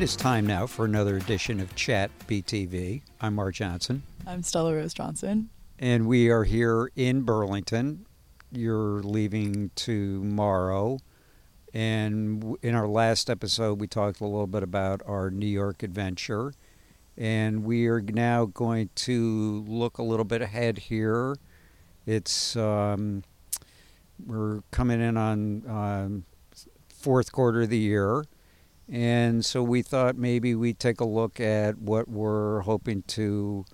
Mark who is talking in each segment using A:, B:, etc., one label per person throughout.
A: It is time now for another edition of Chat BTV. I'm Mark Johnson.
B: I'm Stella Rose Johnson.
A: And we are here in Burlington. You're leaving tomorrow. And in our last episode, we talked a little bit about our New York adventure. And we are now going to look a little bit ahead here. It's, um, we're coming in on um, fourth quarter of the year. And so we thought maybe we'd take a look at what we're hoping to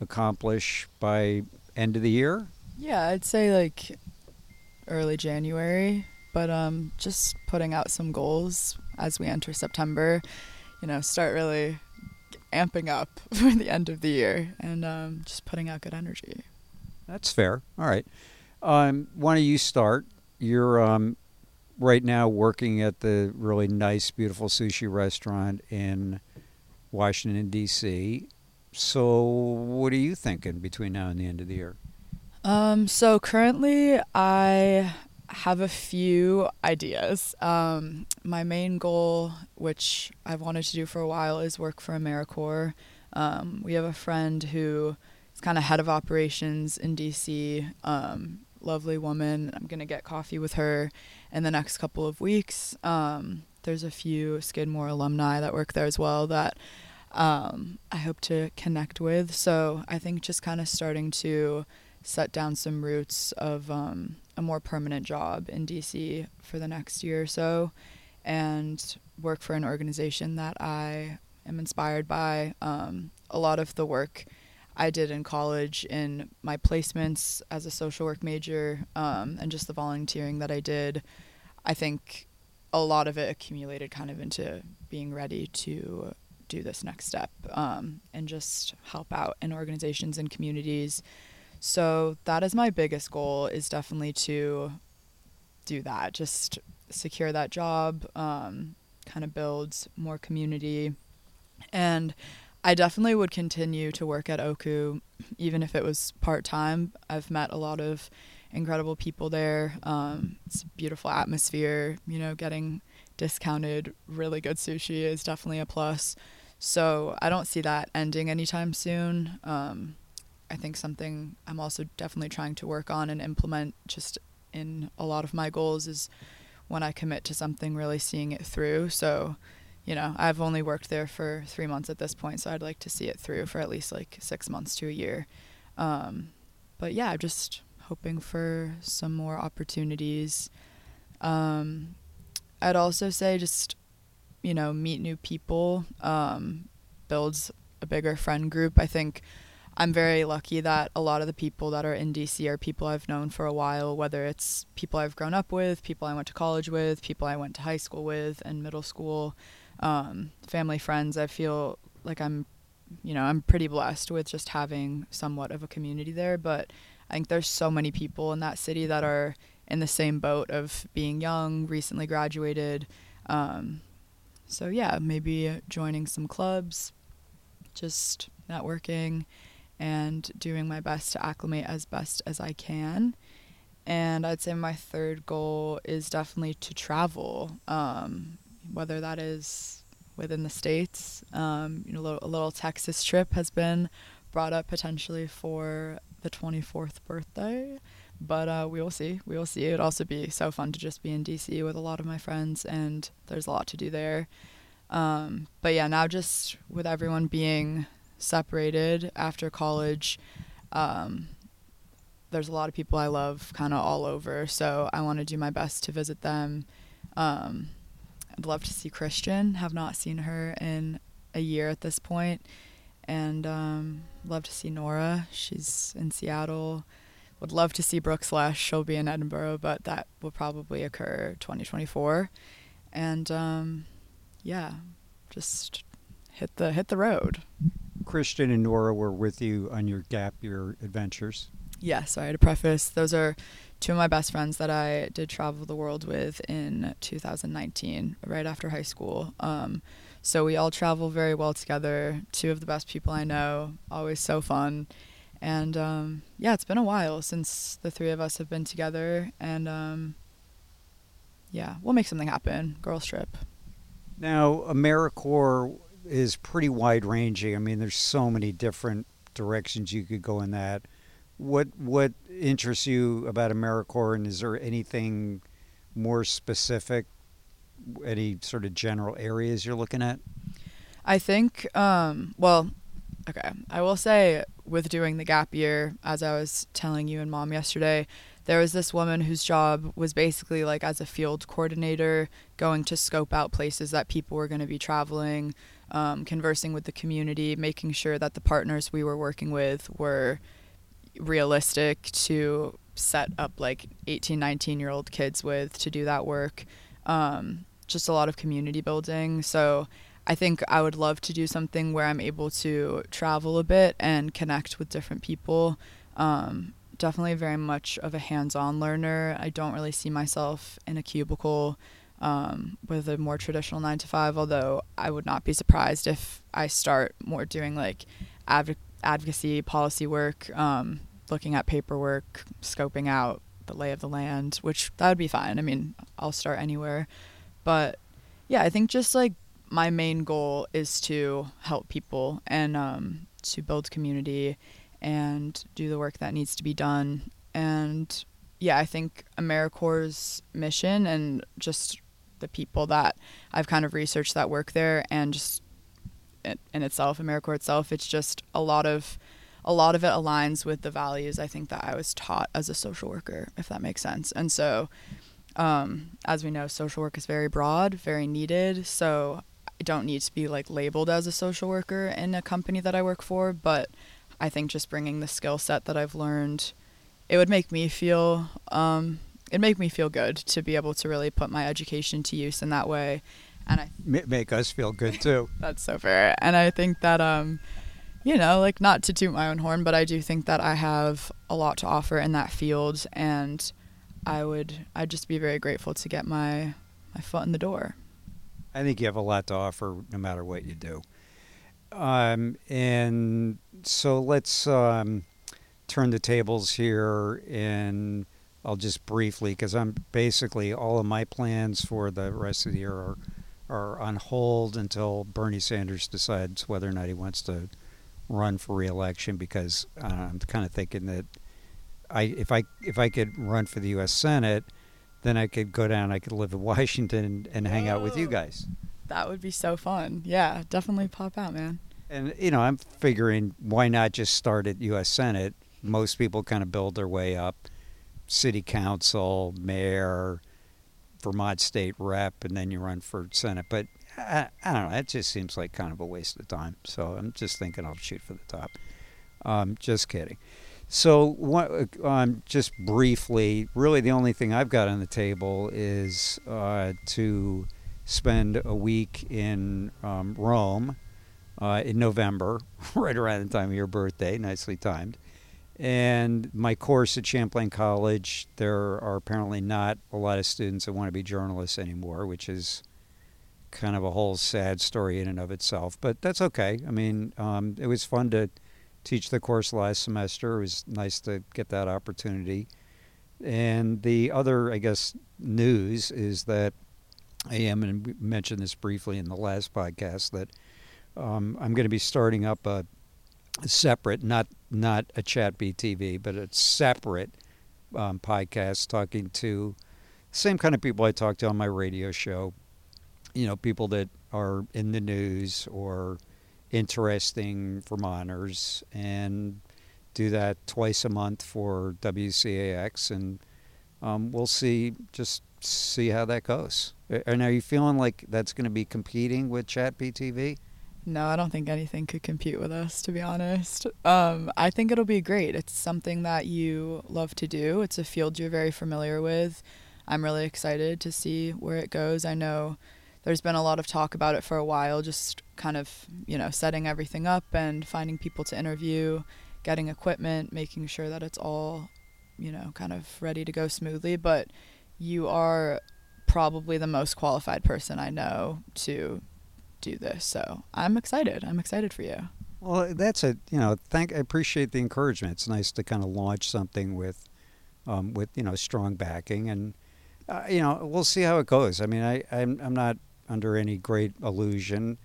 A: accomplish by end of the year.
B: Yeah, I'd say like early January, but um, just putting out some goals as we enter September. You know, start really amping up for the end of the year and um, just putting out good energy.
A: That's fair. All right. Um, why don't you start? You're um, right now working at the really nice, beautiful sushi restaurant in Washington, D.C. So, what are you thinking between now and the end of the year?
B: Um, so currently, I have a few ideas. Um, my main goal, which I've wanted to do for a while, is work for AmeriCorps. Um, we have a friend who is kind of head of operations in DC. Um, lovely woman. I'm gonna get coffee with her in the next couple of weeks. Um, there's a few Skidmore alumni that work there as well that um, I hope to connect with. So I think just kind of starting to set down some roots of um, a more permanent job in DC for the next year or so and work for an organization that I am inspired by. Um, a lot of the work I did in college in my placements as a social work major um, and just the volunteering that I did, I think a lot of it accumulated kind of into being ready to do this next step um, and just help out in organizations and communities. So that is my biggest goal is definitely to do that, just secure that job, um, kind of build more community. And I definitely would continue to work at Oku, even if it was part time. I've met a lot of incredible people there. Um, it's a beautiful atmosphere. You know, getting discounted really good sushi is definitely a plus. So I don't see that ending anytime soon. Um, I think something I'm also definitely trying to work on and implement just in a lot of my goals is when I commit to something, really seeing it through. So you know, I've only worked there for three months at this point, so I'd like to see it through for at least like six months to a year. Um, but yeah, I'm just hoping for some more opportunities. Um, I'd also say just, you know, meet new people, um, builds a bigger friend group. I think I'm very lucky that a lot of the people that are in DC are people I've known for a while, whether it's people I've grown up with, people I went to college with, people I went to high school with and middle school um, family, friends. I feel like I'm, you know, I'm pretty blessed with just having somewhat of a community there. But I think there's so many people in that city that are in the same boat of being young, recently graduated. Um, so yeah, maybe joining some clubs, just networking, and doing my best to acclimate as best as I can. And I'd say my third goal is definitely to travel. Um, whether that is within the states. Um, you know, a little, a little Texas trip has been brought up potentially for the 24th birthday, but uh, we will see. We will see. It'd also be so fun to just be in DC with a lot of my friends, and there's a lot to do there. Um, but yeah, now just with everyone being separated after college, um, there's a lot of people I love kind of all over. So I want to do my best to visit them. Um, I'd love to see Christian. Have not seen her in a year at this point, and um, love to see Nora. She's in Seattle. Would love to see Brooke Slash. She'll be in Edinburgh, but that will probably occur 2024. And um, yeah, just hit the hit the road.
A: Christian and Nora were with you on your gap year adventures.
B: Yes, sorry to preface. Those are two of my best friends that I did travel the world with in 2019, right after high school. Um, so we all travel very well together. Two of the best people I know, always so fun. And um, yeah, it's been a while since the three of us have been together. And um, yeah, we'll make something happen. Girls trip.
A: Now, AmeriCorps is pretty wide ranging. I mean, there's so many different directions you could go in that. What what interests you about AmeriCorps, and is there anything more specific? Any sort of general areas you're looking at?
B: I think, um, well, okay, I will say with doing the gap year, as I was telling you and mom yesterday, there was this woman whose job was basically like as a field coordinator, going to scope out places that people were going to be traveling, um, conversing with the community, making sure that the partners we were working with were realistic to set up like 18, 19 year old kids with to do that work. Um, just a lot of community building. So I think I would love to do something where I'm able to travel a bit and connect with different people. Um, definitely very much of a hands on learner. I don't really see myself in a cubicle um, with a more traditional nine to five, although I would not be surprised if I start more doing like adv- advocacy, policy work, um, looking at paperwork, scoping out the lay of the land, which that would be fine. I mean, I'll start anywhere. But yeah, I think just like my main goal is to help people and um, to build community and do the work that needs to be done. And yeah, I think AmeriCorps' mission and just the people that I've kind of researched that work there and just in itself, AmeriCorps itself, it's just a lot of a lot of it aligns with the values I think that I was taught as a social worker, if that makes sense. And so, um, as we know, social work is very broad, very needed. So I don't need to be like labeled as a social worker in a company that I work for, but I think just bringing the skill set that I've learned, it would make me feel um, it'd make me feel good to be able to really put my education to use in that way and I
A: make us feel good too.
B: that's so fair. And I think that um, you know, like not to toot my own horn, but I do think that I have a lot to offer in that field, and I would I'd just be very grateful to get my my foot in the door.
A: I think you have a lot to offer, no matter what you do. Um, and so let's um, turn the tables here and I'll just briefly, because I'm basically all of my plans for the rest of the year are, are on hold until Bernie Sanders decides whether or not he wants to run for reelection. Because uh, I'm kind of thinking that I, if I if I could run for the U.S. Senate, then I could go down. I could live in Washington and, and hang out with you guys.
B: That would be so fun. Yeah, definitely pop out, man.
A: And you know, I'm figuring why not just start at U.S. Senate? Most people kind of build their way up city council, mayor, Vermont state rep, and then you run for senate. But I, I don't know. That just seems like kind of a waste of time. So I'm just thinking I'll shoot for the top. Um, just kidding. So, what, um, just briefly, really the only thing I've got on the table is uh, to spend a week in um, Rome uh, in November, right around the time of your birthday, nicely timed. And my course at Champlain College, there are apparently not a lot of students that want to be journalists anymore, which is kind of a whole sad story in and of itself. But that's okay. I mean, um, it was fun to teach the course last semester. It was nice to get that opportunity. And the other, I guess, news is that I am, and mentioned this briefly in the last podcast, that um, I'm going to be starting up a separate, not not a chat BTV, but a separate um, podcast talking to same kind of people I talk to on my radio show. You know, people that are in the news or interesting Vermonters, and do that twice a month for WCAX, and um, we'll see just see how that goes. And are you feeling like that's going to be competing with Chat BTV?
B: No, I don't think anything could compete with us, to be honest. Um, I think it'll be great. It's something that you love to do, it's a field you're very familiar with. I'm really excited to see where it goes. I know there's been a lot of talk about it for a while, just kind of, you know, setting everything up and finding people to interview, getting equipment, making sure that it's all, you know, kind of ready to go smoothly. But you are probably the most qualified person I know to do this. So I'm excited. I'm excited for you.
A: Well, that's a you know thank I appreciate the encouragement. It's nice to kind of launch something with, um, with you know strong backing, and uh, you know we'll see how it goes. I mean, I I'm, I'm not under any great illusion.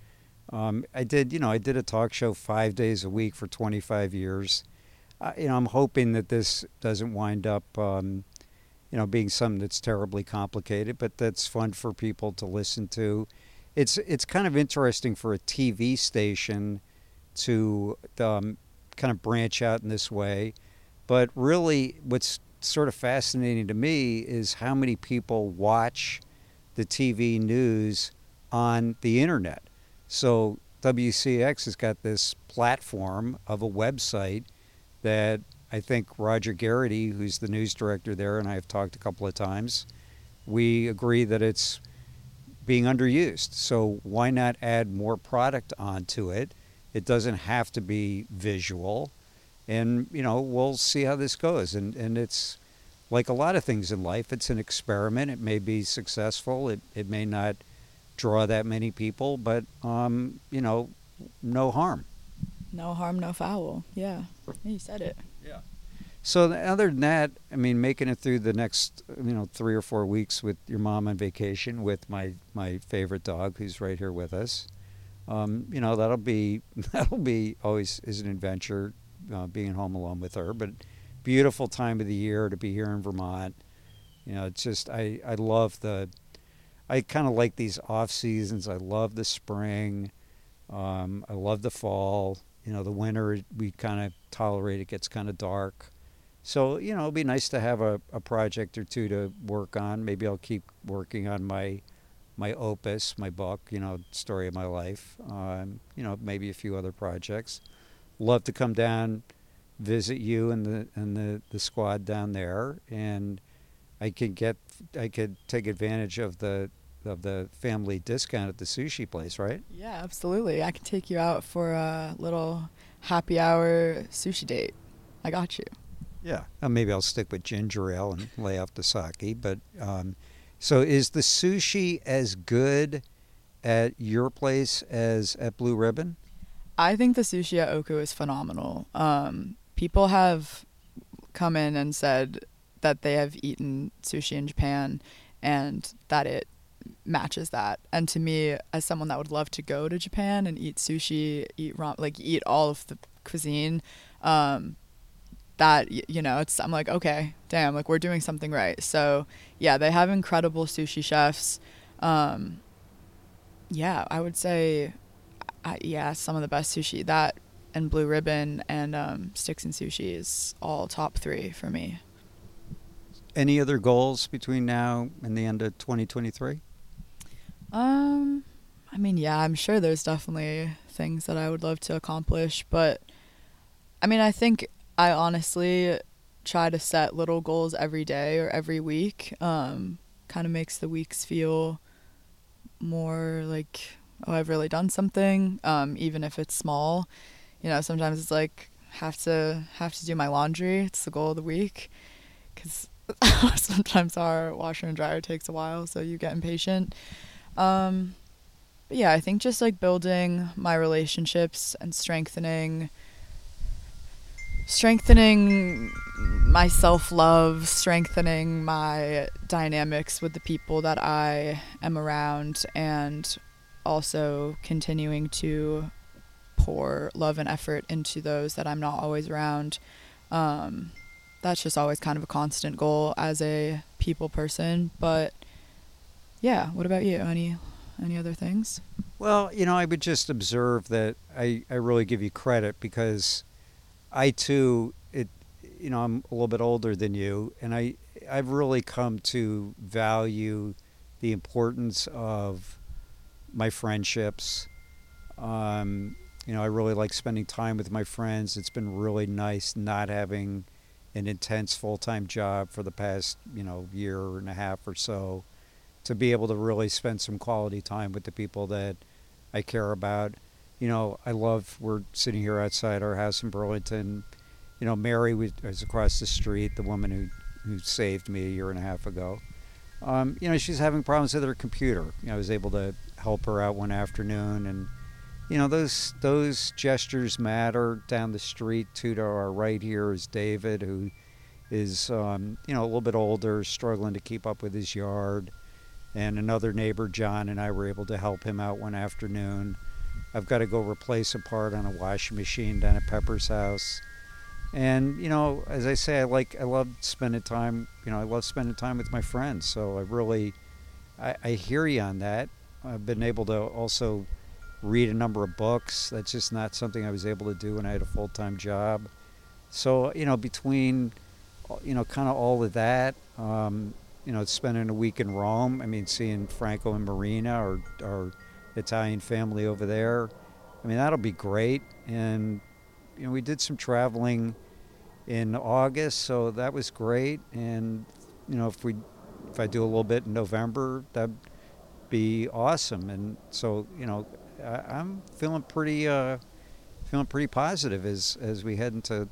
A: Um, I did, you know, I did a talk show five days a week for 25 years. Uh, you know, I'm hoping that this doesn't wind up, um, you know, being something that's terribly complicated, but that's fun for people to listen to. It's it's kind of interesting for a TV station to um, kind of branch out in this way, but really, what's sort of fascinating to me is how many people watch the TV news on the internet. So WCAX has got this platform of a website that I think Roger Garrity, who's the news director there, and I have talked a couple of times, we agree that it's being underused. So why not add more product onto it? It doesn't have to be visual. And, you know, we'll see how this goes. And, and it's like a lot of things in life, it's an experiment. It may be successful, it, it may not draw that many people, but, um, you know, no harm.
B: No harm, no foul. Yeah, you said it.
A: So other than that, I mean, making it through the next, you know, three or four weeks with your mom on vacation with my my favorite dog, who's right here with us. Um, you know, that'll be that'll be always is an adventure, uh, being home alone with her. But beautiful time of the year to be here in Vermont. You know, it's just I I love the. I kind of like these off seasons. I love the spring. Um, I love the fall you know the winter we kind of tolerate it gets kind of dark so you know it'll be nice to have a, a project or two to work on maybe i'll keep working on my my opus my book you know story of my life um, you know maybe a few other projects love to come down visit you and the and the, the squad down there and i could get i could take advantage of the of the family discount at the sushi place, right?
B: Yeah, absolutely. I can take you out for a little happy hour sushi date. I got you.
A: Yeah, uh, maybe I'll stick with ginger ale and lay off the sake. But um, so, is the sushi as good at your place as at Blue Ribbon?
B: I think the sushi at Oku is phenomenal. Um, people have come in and said that they have eaten sushi in Japan and that it matches that. And to me, as someone that would love to go to Japan and eat sushi, eat ram- like eat all of the cuisine, um, that you know, it's I'm like, okay, damn, like we're doing something right. So yeah, they have incredible sushi chefs. Um, yeah, I would say, uh, yeah, some of the best sushi. That and Blue Ribbon and um, Sticks and Sushi is all top three for me.
A: Any other goals between now and the end of 2023?
B: Um, I mean, yeah, I'm sure there's definitely things that I would love to accomplish, but I mean, I think I honestly try to set little goals every day or every week. Um, kind of makes the weeks feel more like, oh, I've really done something, um, even if it's small. You know, sometimes it's like have to have to do my laundry. It's the goal of the week, because sometimes our washer and dryer takes a while, so you get impatient. Um, but yeah, I think just like building my relationships and strengthening strengthening my self-love, strengthening my dynamics with the people that I am around and also continuing to pour love and effort into those that I'm not always around. Um, that's just always kind of a constant goal as a people person, but yeah. What about you? Any any other things?
A: Well, you know, I would just observe that I, I really give you credit because I too it you know, I'm a little bit older than you and I I've really come to value the importance of my friendships. Um, you know, I really like spending time with my friends. It's been really nice not having an intense full time job for the past, you know, year and a half or so to be able to really spend some quality time with the people that I care about. You know, I love, we're sitting here outside our house in Burlington. You know, Mary was, across the street, the woman who, who saved me a year and a half ago. Um, you know, she's having problems with her computer. You know, I was able to help her out one afternoon, and you know, those those gestures matter. Down the street, two to our right here is David, who is um, you know a little bit older, struggling to keep up with his yard and another neighbor, John, and I were able to help him out one afternoon. I've got to go replace a part on a washing machine down at Pepper's house. And you know, as I say, I like I love spending time. You know, I love spending time with my friends. So I really, I, I hear you on that. I've been able to also read a number of books. That's just not something I was able to do when I had a full time job. So you know, between you know, kind of all of that. Um, you know, spending a week in Rome. I mean, seeing Franco and Marina, our our Italian family over there. I mean, that'll be great. And you know, we did some traveling in August, so that was great. And you know, if we if I do a little bit in November, that'd be awesome. And so, you know, I, am feeling pretty uh, feeling pretty positive as as we head into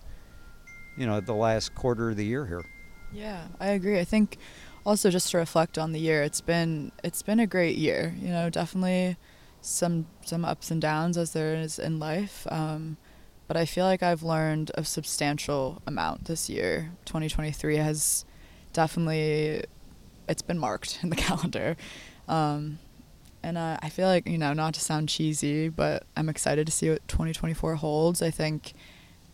A: you know the last quarter of the year here.
B: Yeah, I agree. I think also just to reflect on the year, it's been it's been a great year. You know, definitely some some ups and downs as there is in life. Um, but I feel like I've learned a substantial amount this year. 2023 has definitely it's been marked in the calendar. Um, and uh, I feel like, you know, not to sound cheesy, but I'm excited to see what 2024 holds. I think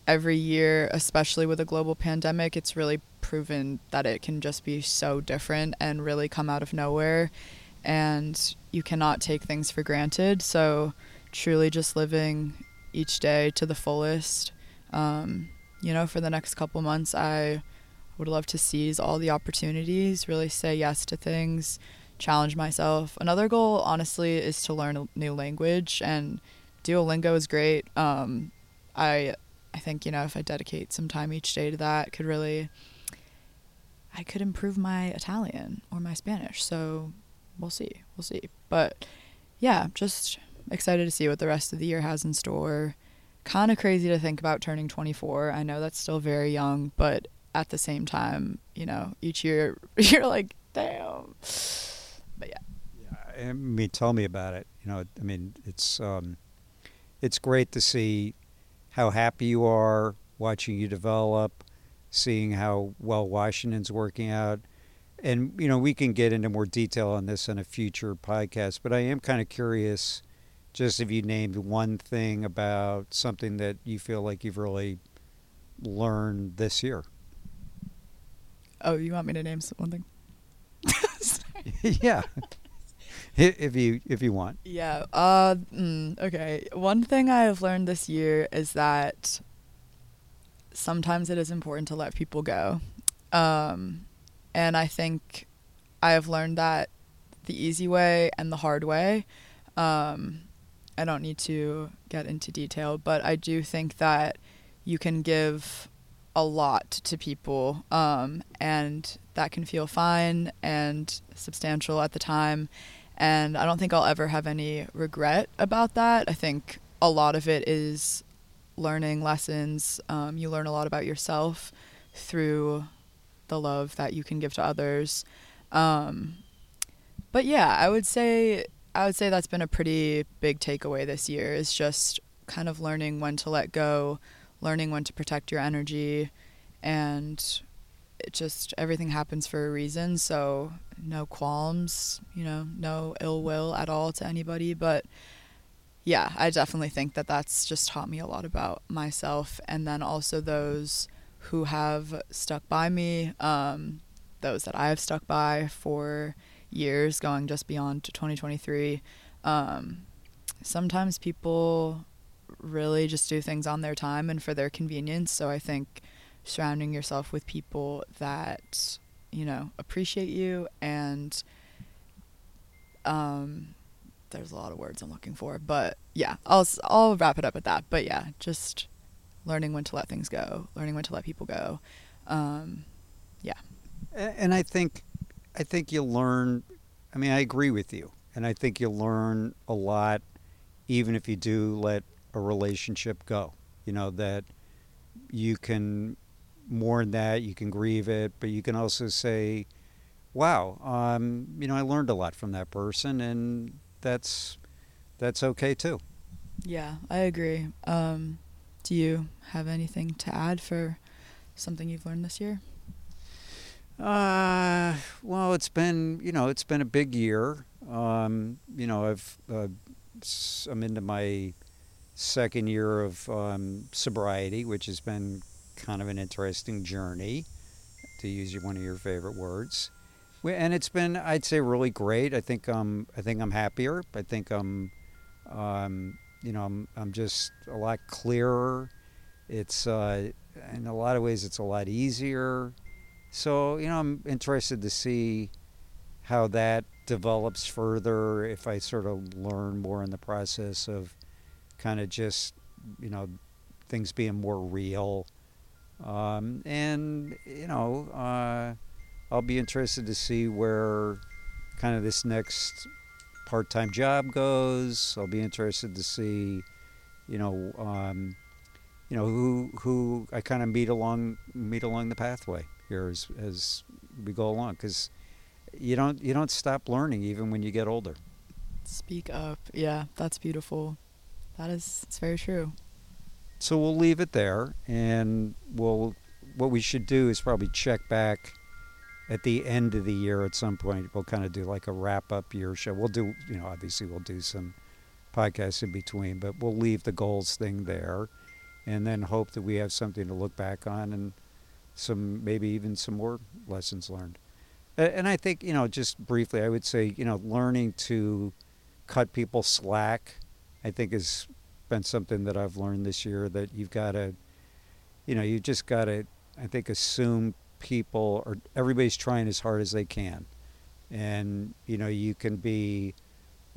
B: every year, especially with a global pandemic, it's really proven that it can just be so different and really come out of nowhere. And you cannot take things for granted. So, truly just living each day to the fullest. Um, you know, for the next couple months, I would love to seize all the opportunities, really say yes to things, challenge myself. Another goal, honestly, is to learn a new language, and Duolingo is great. Um, I I think you know if I dedicate some time each day to that, could really I could improve my Italian or my Spanish. So we'll see, we'll see. But yeah, just excited to see what the rest of the year has in store. Kind of crazy to think about turning 24. I know that's still very young, but at the same time, you know, each year you're like, damn. But yeah.
A: Yeah, I mean, tell me about it. You know, I mean, it's um, it's great to see how happy you are watching you develop, seeing how well Washington's working out. And, you know, we can get into more detail on this in a future podcast, but I am kind of curious just if you named one thing about something that you feel like you've really learned this year.
B: Oh, you want me to name one thing?
A: yeah. if you if you want.
B: Yeah. Uh. Mm, okay. One thing I have learned this year is that sometimes it is important to let people go, um, and I think I have learned that the easy way and the hard way. Um, I don't need to get into detail, but I do think that you can give a lot to people, um, and that can feel fine and substantial at the time. And I don't think I'll ever have any regret about that. I think a lot of it is learning lessons. Um, you learn a lot about yourself through the love that you can give to others. Um, but yeah, I would say I would say that's been a pretty big takeaway this year is just kind of learning when to let go, learning when to protect your energy, and it just everything happens for a reason. So no qualms, you know, no ill will at all to anybody. But yeah, I definitely think that that's just taught me a lot about myself, and then also those who have stuck by me, um, those that I have stuck by for years, going just beyond to 2023. Um, sometimes people really just do things on their time and for their convenience. So I think surrounding yourself with people that you know appreciate you and um there's a lot of words I'm looking for but yeah I'll I'll wrap it up at that but yeah just learning when to let things go learning when to let people go um yeah
A: and I think I think you'll learn I mean I agree with you and I think you'll learn a lot even if you do let a relationship go you know that you can mourn that, you can grieve it, but you can also say, "Wow, um, you know, I learned a lot from that person," and that's that's okay too.
B: Yeah, I agree. Um, do you have anything to add for something you've learned this year?
A: Uh, well, it's been you know it's been a big year. Um, you know, I've uh, I'm into my second year of um, sobriety, which has been kind of an interesting journey, to use one of your favorite words. And it's been, I'd say, really great. I think um, I think I'm happier. I think I'm, um, you know, I'm I'm just a lot clearer. It's uh, in a lot of ways, it's a lot easier. So, you know, I'm interested to see how that develops further if I sort of learn more in the process of kind of just, you know, things being more real. Um, and, you know, uh, I'll be interested to see where kind of this next part time job goes. I'll be interested to see, you know, um, you know who who I kind of meet along meet along the pathway here as as we go along because you don't you don't stop learning even when you get older.
B: Speak up. Yeah, that's beautiful. That is, it's very true.
A: So we'll leave it there, and we'll what we should do is probably check back at the end of the year at some point. We'll kind of do like a wrap up year show. We'll do you know obviously we'll do some podcasts in between, but we'll leave the goals thing there, and then hope that we have something to look back on and some maybe even some more lessons learned. And I think you know just briefly, I would say you know learning to cut people slack, I think has been something that I've learned this year that you've got to, you know, you just got to, I think, assume people or everybody's trying as hard as they can, and you know you can be,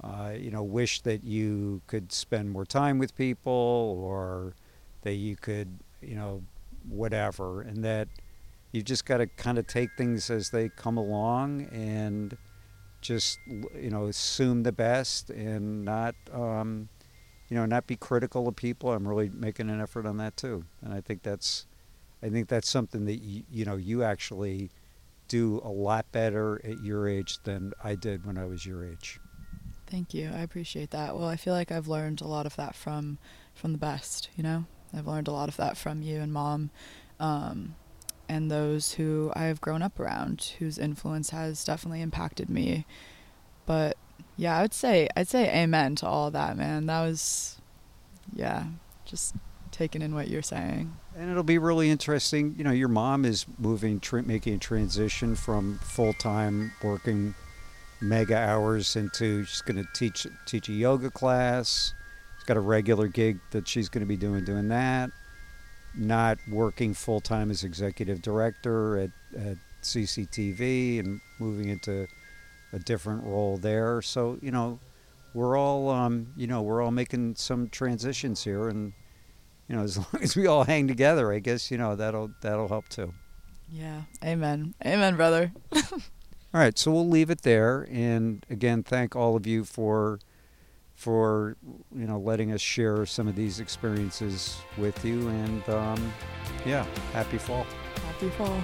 A: uh, you know, wish that you could spend more time with people or that you could, you know, whatever, and that you just got to kind of take things as they come along and just you know assume the best and not um, you know not be critical of people. I'm really making an effort on that too and i think that's i think that's something that you, you know you actually do a lot better at your age than i did when i was your age
B: Thank you. I appreciate that. Well, I feel like I've learned a lot of that from from the best, you know? I've learned a lot of that from you and mom. Um, and those who I have grown up around whose influence has definitely impacted me. But yeah, I would say I'd say amen to all that, man. That was yeah, just taking in what you're saying.
A: and it'll be really interesting. You know your mom is moving tr- making a transition from full-time working mega hours into she's going to teach teach a yoga class. She's got a regular gig that she's going to be doing doing that. Not working full-time as executive director at, at cctv and moving into a different role there. So you know we're all um, you know we're all making some transitions here and you know as long as we all hang together i guess you know that'll that'll help too
B: Yeah. Amen. Amen, brother.
A: all right so we'll leave it there and again thank all of you for for you know letting us share some of these experiences with you and um, yeah happy fall
B: Happy fall.